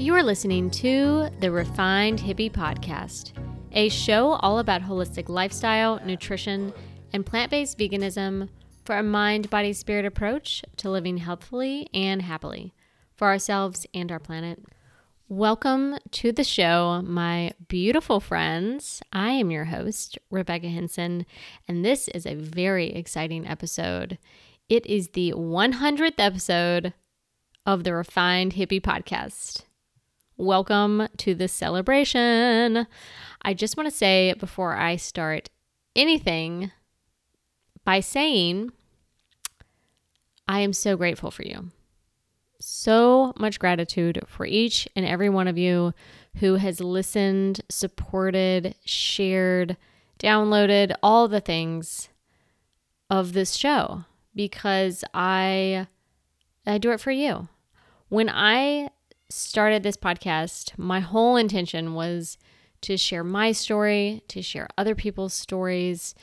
You are listening to the Refined Hippie Podcast, a show all about holistic lifestyle, nutrition, and plant based veganism for a mind, body, spirit approach to living healthfully and happily for ourselves and our planet. Welcome to the show, my beautiful friends. I am your host, Rebecca Henson, and this is a very exciting episode. It is the 100th episode of the Refined Hippie Podcast. Welcome to the celebration. I just want to say before I start anything by saying, I am so grateful for you. So much gratitude for each and every one of you who has listened, supported, shared, downloaded, all the things of this show because I I do it for you. When I started this podcast, my whole intention was to share my story, to share other people's stories,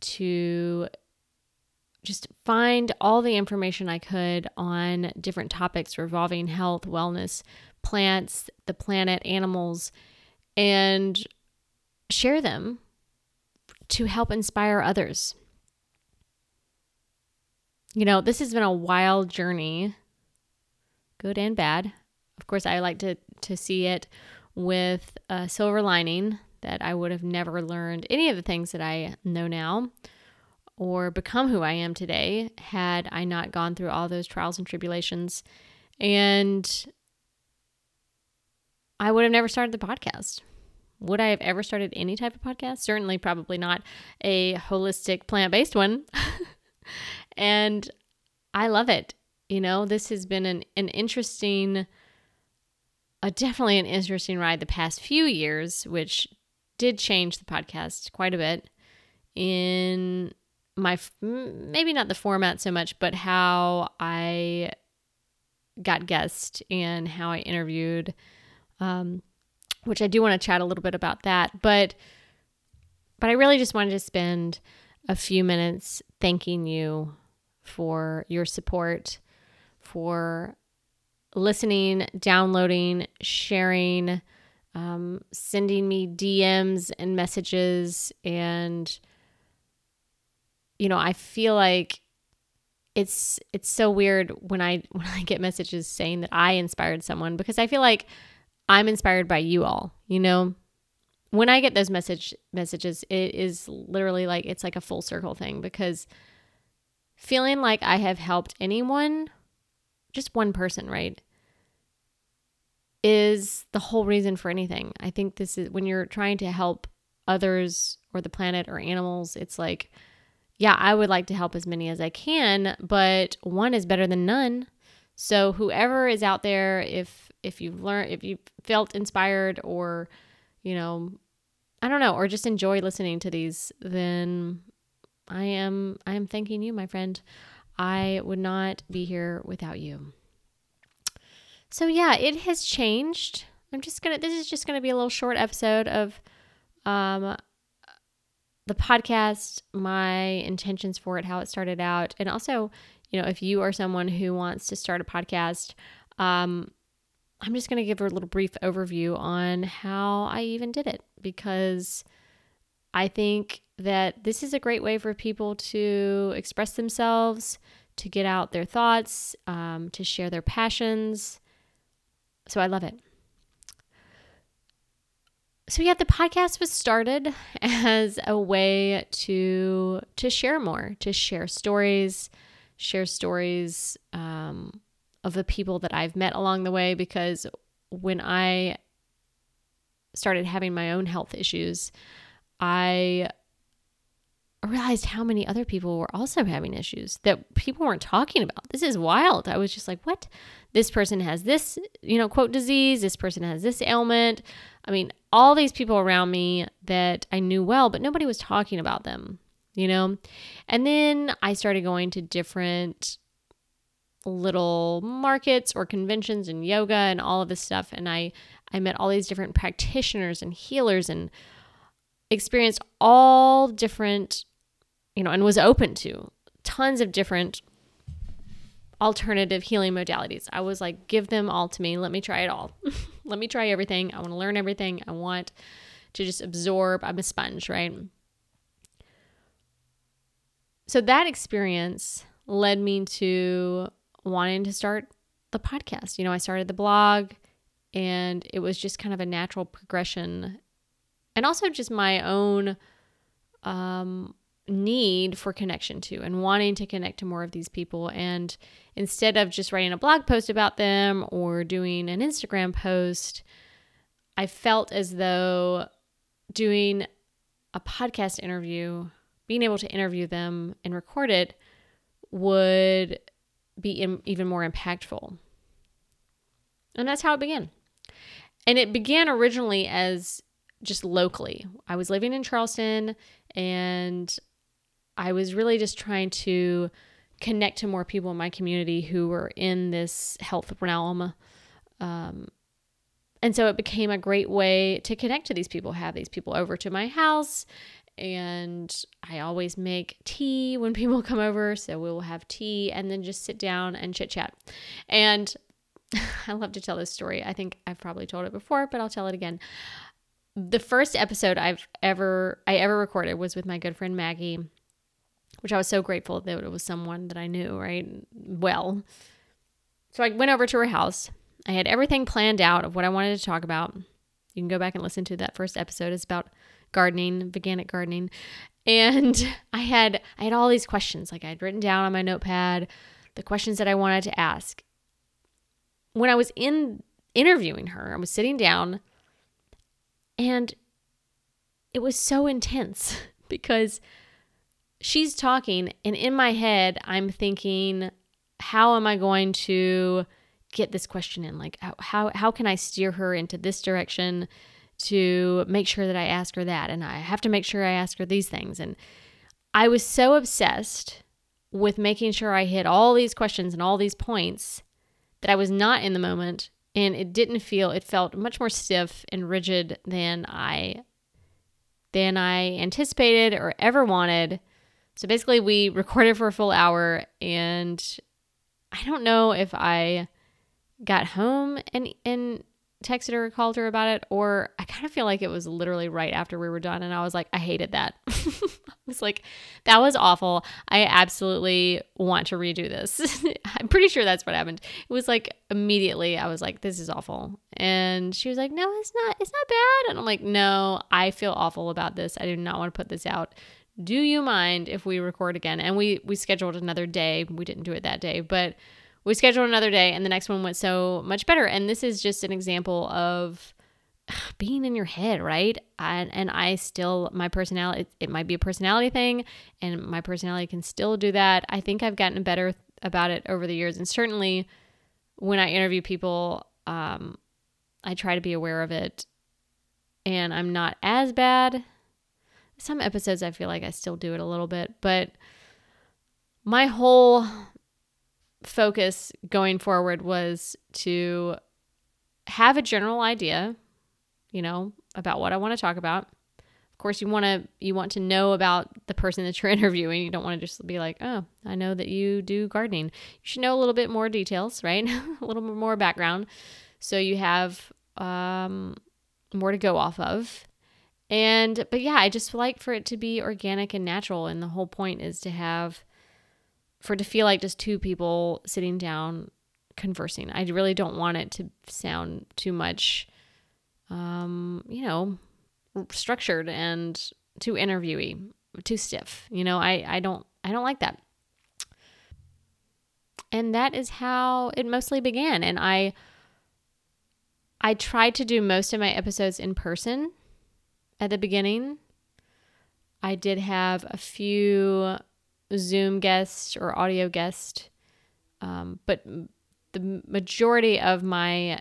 to just find all the information I could on different topics revolving health, wellness, plants, the planet, animals, and share them to help inspire others. You know, this has been a wild journey, good and bad. Of course, I like to to see it with a silver lining that I would have never learned any of the things that I know now or become who I am today had I not gone through all those trials and tribulations. And I would have never started the podcast. Would I have ever started any type of podcast? Certainly, probably not a holistic plant based one. and I love it. You know, this has been an, an interesting a definitely an interesting ride the past few years, which did change the podcast quite a bit in my maybe not the format so much, but how I got guests and how I interviewed, um, which I do want to chat a little bit about that. But but I really just wanted to spend a few minutes thanking you for your support, for listening, downloading, sharing, um, sending me DMs and messages. And, you know, I feel like it's it's so weird when I when I get messages saying that I inspired someone because I feel like I'm inspired by you all, you know. When I get those message messages, it is literally like it's like a full circle thing because feeling like I have helped anyone, just one person, right? Is the whole reason for anything. I think this is when you're trying to help others or the planet or animals, it's like, yeah, I would like to help as many as I can, but one is better than none. So whoever is out there, if if you've learned, if you felt inspired or, you know, I don't know, or just enjoy listening to these, then I am I am thanking you, my friend. I would not be here without you. So yeah, it has changed. I'm just gonna. This is just gonna be a little short episode of, um, the podcast, my intentions for it, how it started out, and also, you know, if you are someone who wants to start a podcast, um, I'm just gonna give a little brief overview on how I even did it because I think that this is a great way for people to express themselves, to get out their thoughts, um, to share their passions. So I love it. So yeah, the podcast was started as a way to to share more, to share stories, share stories um, of the people that I've met along the way. Because when I started having my own health issues, I realized how many other people were also having issues that people weren't talking about. This is wild. I was just like, what? This person has this, you know, quote, disease. This person has this ailment. I mean, all these people around me that I knew well, but nobody was talking about them, you know? And then I started going to different little markets or conventions and yoga and all of this stuff. And I, I met all these different practitioners and healers and experienced all different, you know, and was open to tons of different alternative healing modalities. I was like, give them all to me. Let me try it all. let me try everything. I want to learn everything. I want to just absorb. I'm a sponge, right? So that experience led me to wanting to start the podcast. You know, I started the blog and it was just kind of a natural progression and also just my own um, need for connection to and wanting to connect to more of these people. And instead of just writing a blog post about them or doing an Instagram post, I felt as though doing a podcast interview, being able to interview them and record it would be Im- even more impactful. And that's how it began. And it began originally as just locally. I was living in Charleston and I was really just trying to connect to more people in my community who were in this health realm. Um, and so it became a great way to connect to these people, have these people over to my house. And I always make tea when people come over. So we'll have tea and then just sit down and chit chat. And I love to tell this story. I think I've probably told it before, but I'll tell it again. The first episode I've ever I ever recorded was with my good friend Maggie which I was so grateful that it was someone that I knew, right? Well. So I went over to her house. I had everything planned out of what I wanted to talk about. You can go back and listen to that first episode. It's about gardening, veganic gardening. And I had I had all these questions like I had written down on my notepad the questions that I wanted to ask. When I was in interviewing her, I was sitting down and it was so intense because she's talking, and in my head, I'm thinking, how am I going to get this question in? Like, how, how can I steer her into this direction to make sure that I ask her that? And I have to make sure I ask her these things. And I was so obsessed with making sure I hit all these questions and all these points that I was not in the moment. And it didn't feel, it felt much more stiff and rigid than I than I anticipated or ever wanted. So basically, we recorded for a full hour, and I don't know if I got home and and texted her or called her about it, or I kind of feel like it was literally right after we were done, and I was like, I hated that. I was like, that was awful. I absolutely want to redo this. I'm pretty sure that's what happened. It was like immediately I was like, this is awful. And she was like, no, it's not, it's not bad. And I'm like, no, I feel awful about this. I do not want to put this out do you mind if we record again? And we we scheduled another day. We didn't do it that day, but we scheduled another day and the next one went so much better. And this is just an example of being in your head, right? And, and I still, my personality, it, it might be a personality thing, and my personality can still do that. I think I've gotten better about it over the years. And certainly when I interview people, um, I try to be aware of it. And I'm not as bad some episodes I feel like I still do it a little bit, but my whole focus going forward was to have a general idea, you know, about what I want to talk about. Of course, you want to you want to know about the person that you're interviewing. You don't want to just be like, "Oh, I know that you do gardening." You should know a little bit more details, right? a little bit more background, so you have um, more to go off of. And, but yeah, I just like for it to be organic and natural. And the whole point is to have, for it to feel like just two people sitting down conversing. I really don't want it to sound too much, um, you know, structured and too interviewy, too stiff. You know, I, I don't, I don't like that. And that is how it mostly began. And I, I tried to do most of my episodes in person at the beginning. I did have a few Zoom guests or audio guests, um, but the majority of my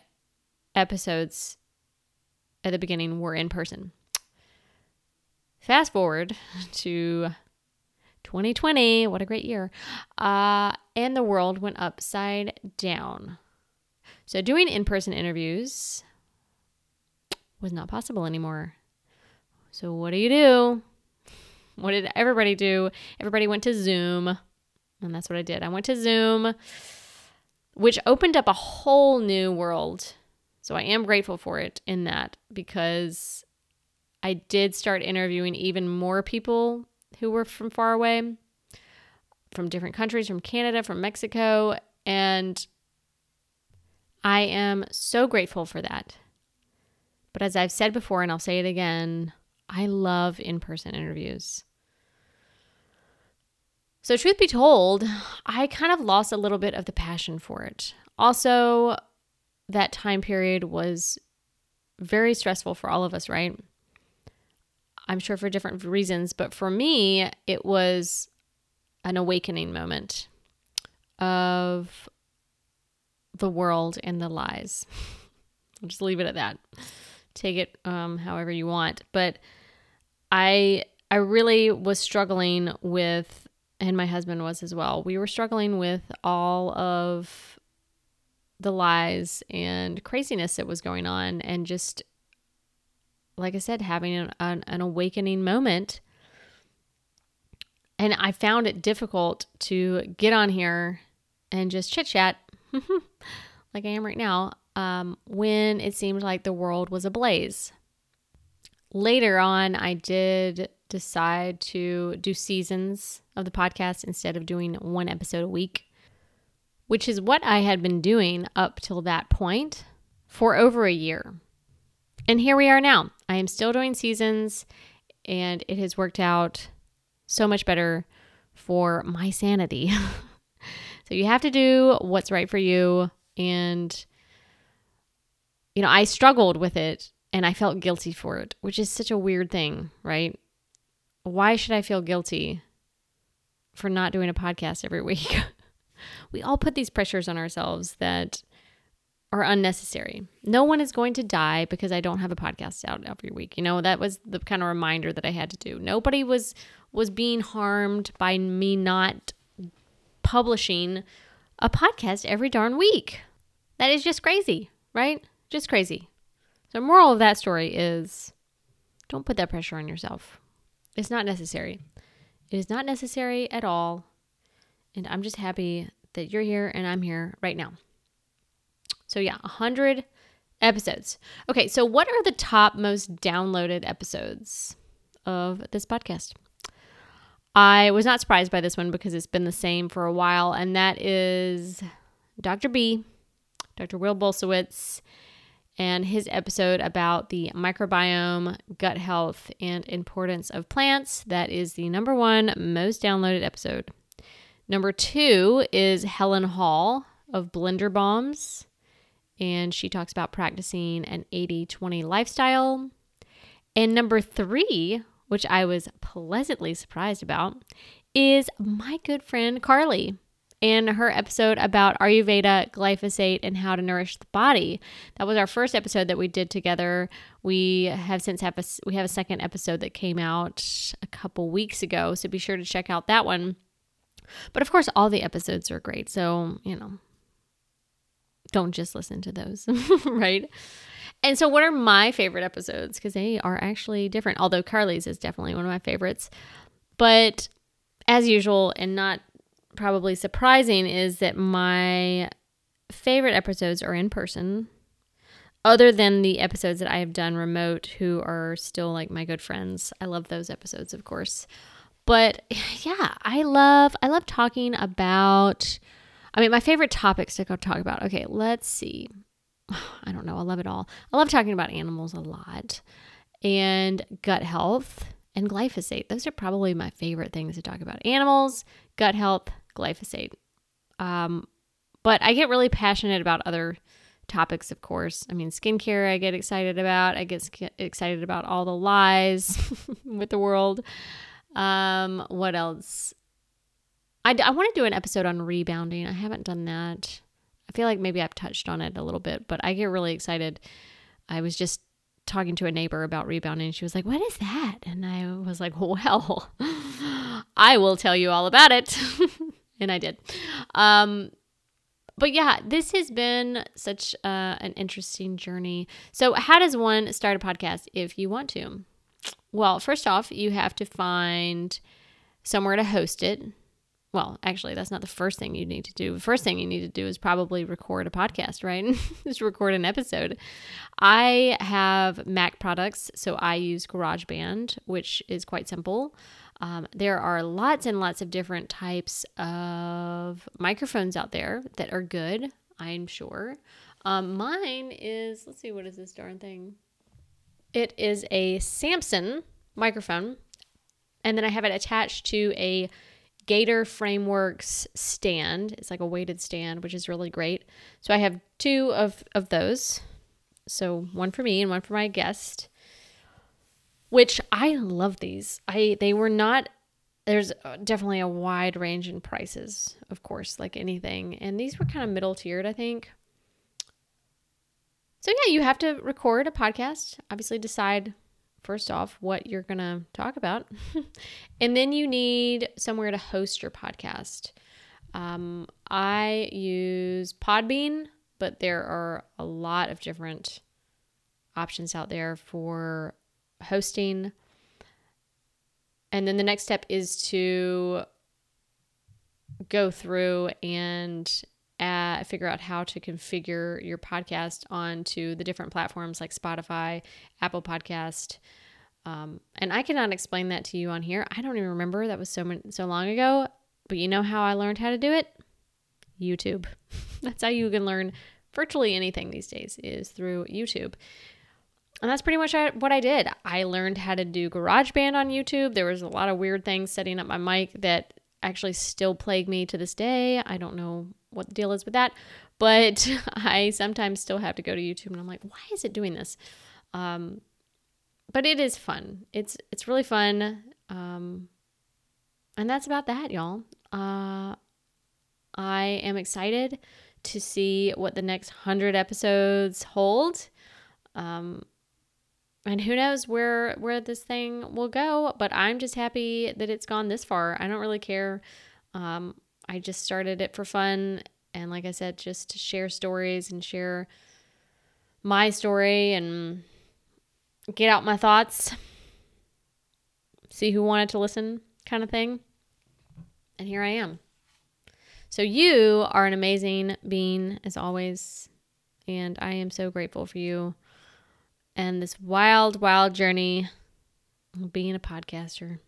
episodes at the beginning were in person. Fast forward to 2020, what a great year, uh, and the world went upside down. So, doing in person interviews was not possible anymore. So, what do you do? What did everybody do? Everybody went to Zoom. And that's what I did. I went to Zoom, which opened up a whole new world. So I am grateful for it in that because I did start interviewing even more people who were from far away, from different countries, from Canada, from Mexico. And I am so grateful for that. But as I've said before, and I'll say it again, I love in person interviews. So, truth be told, I kind of lost a little bit of the passion for it. Also, that time period was very stressful for all of us, right? I'm sure for different reasons, but for me, it was an awakening moment of the world and the lies. I'll just leave it at that. Take it um, however you want. But I I really was struggling with, and my husband was as well. We were struggling with all of the lies and craziness that was going on, and just like I said, having an, an, an awakening moment. And I found it difficult to get on here and just chit chat like I am right now um, when it seemed like the world was ablaze. Later on, I did decide to do seasons of the podcast instead of doing one episode a week, which is what I had been doing up till that point for over a year. And here we are now. I am still doing seasons, and it has worked out so much better for my sanity. so you have to do what's right for you. And, you know, I struggled with it and I felt guilty for it, which is such a weird thing, right? Why should I feel guilty for not doing a podcast every week? we all put these pressures on ourselves that are unnecessary. No one is going to die because I don't have a podcast out every week. You know, that was the kind of reminder that I had to do. Nobody was was being harmed by me not publishing a podcast every darn week. That is just crazy, right? Just crazy. So moral of that story is don't put that pressure on yourself. It's not necessary. It is not necessary at all. And I'm just happy that you're here and I'm here right now. So, yeah, 100 episodes. Okay, so what are the top most downloaded episodes of this podcast? I was not surprised by this one because it's been the same for a while, and that is Dr. B, Dr. Will Bulsiewicz, and his episode about the microbiome, gut health, and importance of plants. That is the number one most downloaded episode. Number two is Helen Hall of Blender Bombs and she talks about practicing an 80 20 lifestyle. And number three, which I was pleasantly surprised about, is my good friend Carly and her episode about Ayurveda, glyphosate, and how to nourish the body. That was our first episode that we did together. We have since have a, we have a second episode that came out a couple weeks ago, so be sure to check out that one. But of course, all the episodes are great. So, you know, don't just listen to those, right? And so, what are my favorite episodes? Because they are actually different, although Carly's is definitely one of my favorites. But as usual, and not probably surprising, is that my favorite episodes are in person, other than the episodes that I have done remote, who are still like my good friends. I love those episodes, of course. But yeah, I love I love talking about I mean, my favorite topics to go talk about. Okay, let's see. I don't know. I love it all. I love talking about animals a lot and gut health and glyphosate. Those are probably my favorite things to talk about animals, gut health, glyphosate. Um, but I get really passionate about other topics, of course. I mean, skincare, I get excited about. I get excited about all the lies with the world. Um, what else? I, I want to do an episode on rebounding. I haven't done that. I feel like maybe I've touched on it a little bit, but I get really excited. I was just talking to a neighbor about rebounding. She was like, What is that? And I was like, Well, I will tell you all about it. and I did. Um, but yeah, this has been such uh, an interesting journey. So, how does one start a podcast if you want to? Well, first off, you have to find somewhere to host it well, actually, that's not the first thing you need to do. The first thing you need to do is probably record a podcast, right? Just record an episode. I have Mac products, so I use GarageBand, which is quite simple. Um, there are lots and lots of different types of microphones out there that are good, I'm sure. Um, mine is, let's see, what is this darn thing? It is a Samson microphone, and then I have it attached to a Gator Frameworks stand. It's like a weighted stand, which is really great. So I have two of, of those. So one for me and one for my guest. Which I love these. I they were not there's definitely a wide range in prices, of course, like anything. And these were kind of middle tiered, I think. So yeah, you have to record a podcast. Obviously decide first off what you're going to talk about. and then you need somewhere to host your podcast. Um, I use Podbean, but there are a lot of different options out there for hosting. And then the next step is to go through and uh, figure out how to configure your podcast onto the different platforms like Spotify, Apple Podcast. Um, and I cannot explain that to you on here. I don't even remember. That was so many, so long ago. But you know how I learned how to do it? YouTube. that's how you can learn virtually anything these days is through YouTube. And that's pretty much what I did. I learned how to do GarageBand on YouTube. There was a lot of weird things setting up my mic that actually still plague me to this day. I don't know what the deal is with that. But I sometimes still have to go to YouTube and I'm like, why is it doing this? Um, but it is fun. It's it's really fun. Um, and that's about that, y'all. Uh, I am excited to see what the next hundred episodes hold. Um, and who knows where where this thing will go but i'm just happy that it's gone this far i don't really care um, i just started it for fun and like I said, just to share stories and share my story and get out my thoughts, see who wanted to listen, kind of thing. And here I am. So, you are an amazing being, as always. And I am so grateful for you and this wild, wild journey being a podcaster.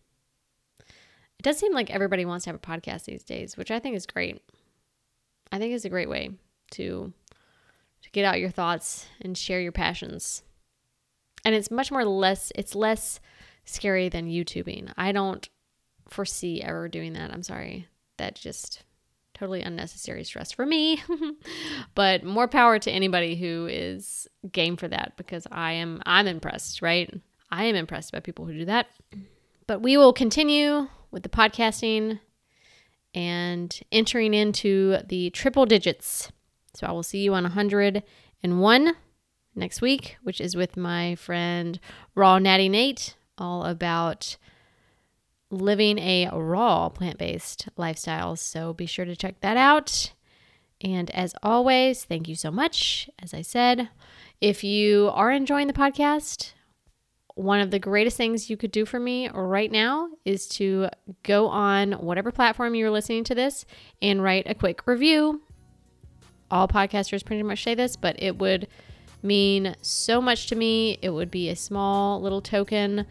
It does seem like everybody wants to have a podcast these days, which I think is great. I think it's a great way to to get out your thoughts and share your passions. And it's much more less it's less scary than YouTubing. I don't foresee ever doing that. I'm sorry. That just totally unnecessary stress for me. but more power to anybody who is game for that because I am I'm impressed, right? I am impressed by people who do that. But we will continue with the podcasting and entering into the triple digits. So I will see you on 101 next week, which is with my friend Raw Natty Nate, all about living a raw plant based lifestyle. So be sure to check that out. And as always, thank you so much. As I said, if you are enjoying the podcast, one of the greatest things you could do for me right now is to go on whatever platform you're listening to this and write a quick review. All podcasters pretty much say this, but it would mean so much to me. It would be a small little token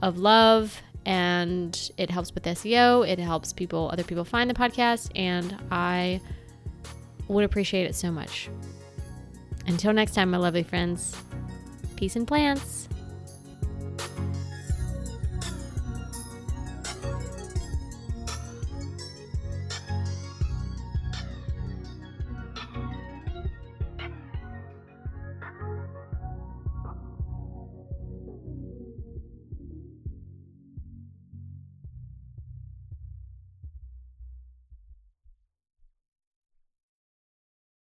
of love and it helps with SEO. It helps people, other people find the podcast, and I would appreciate it so much. Until next time, my lovely friends, peace and plants.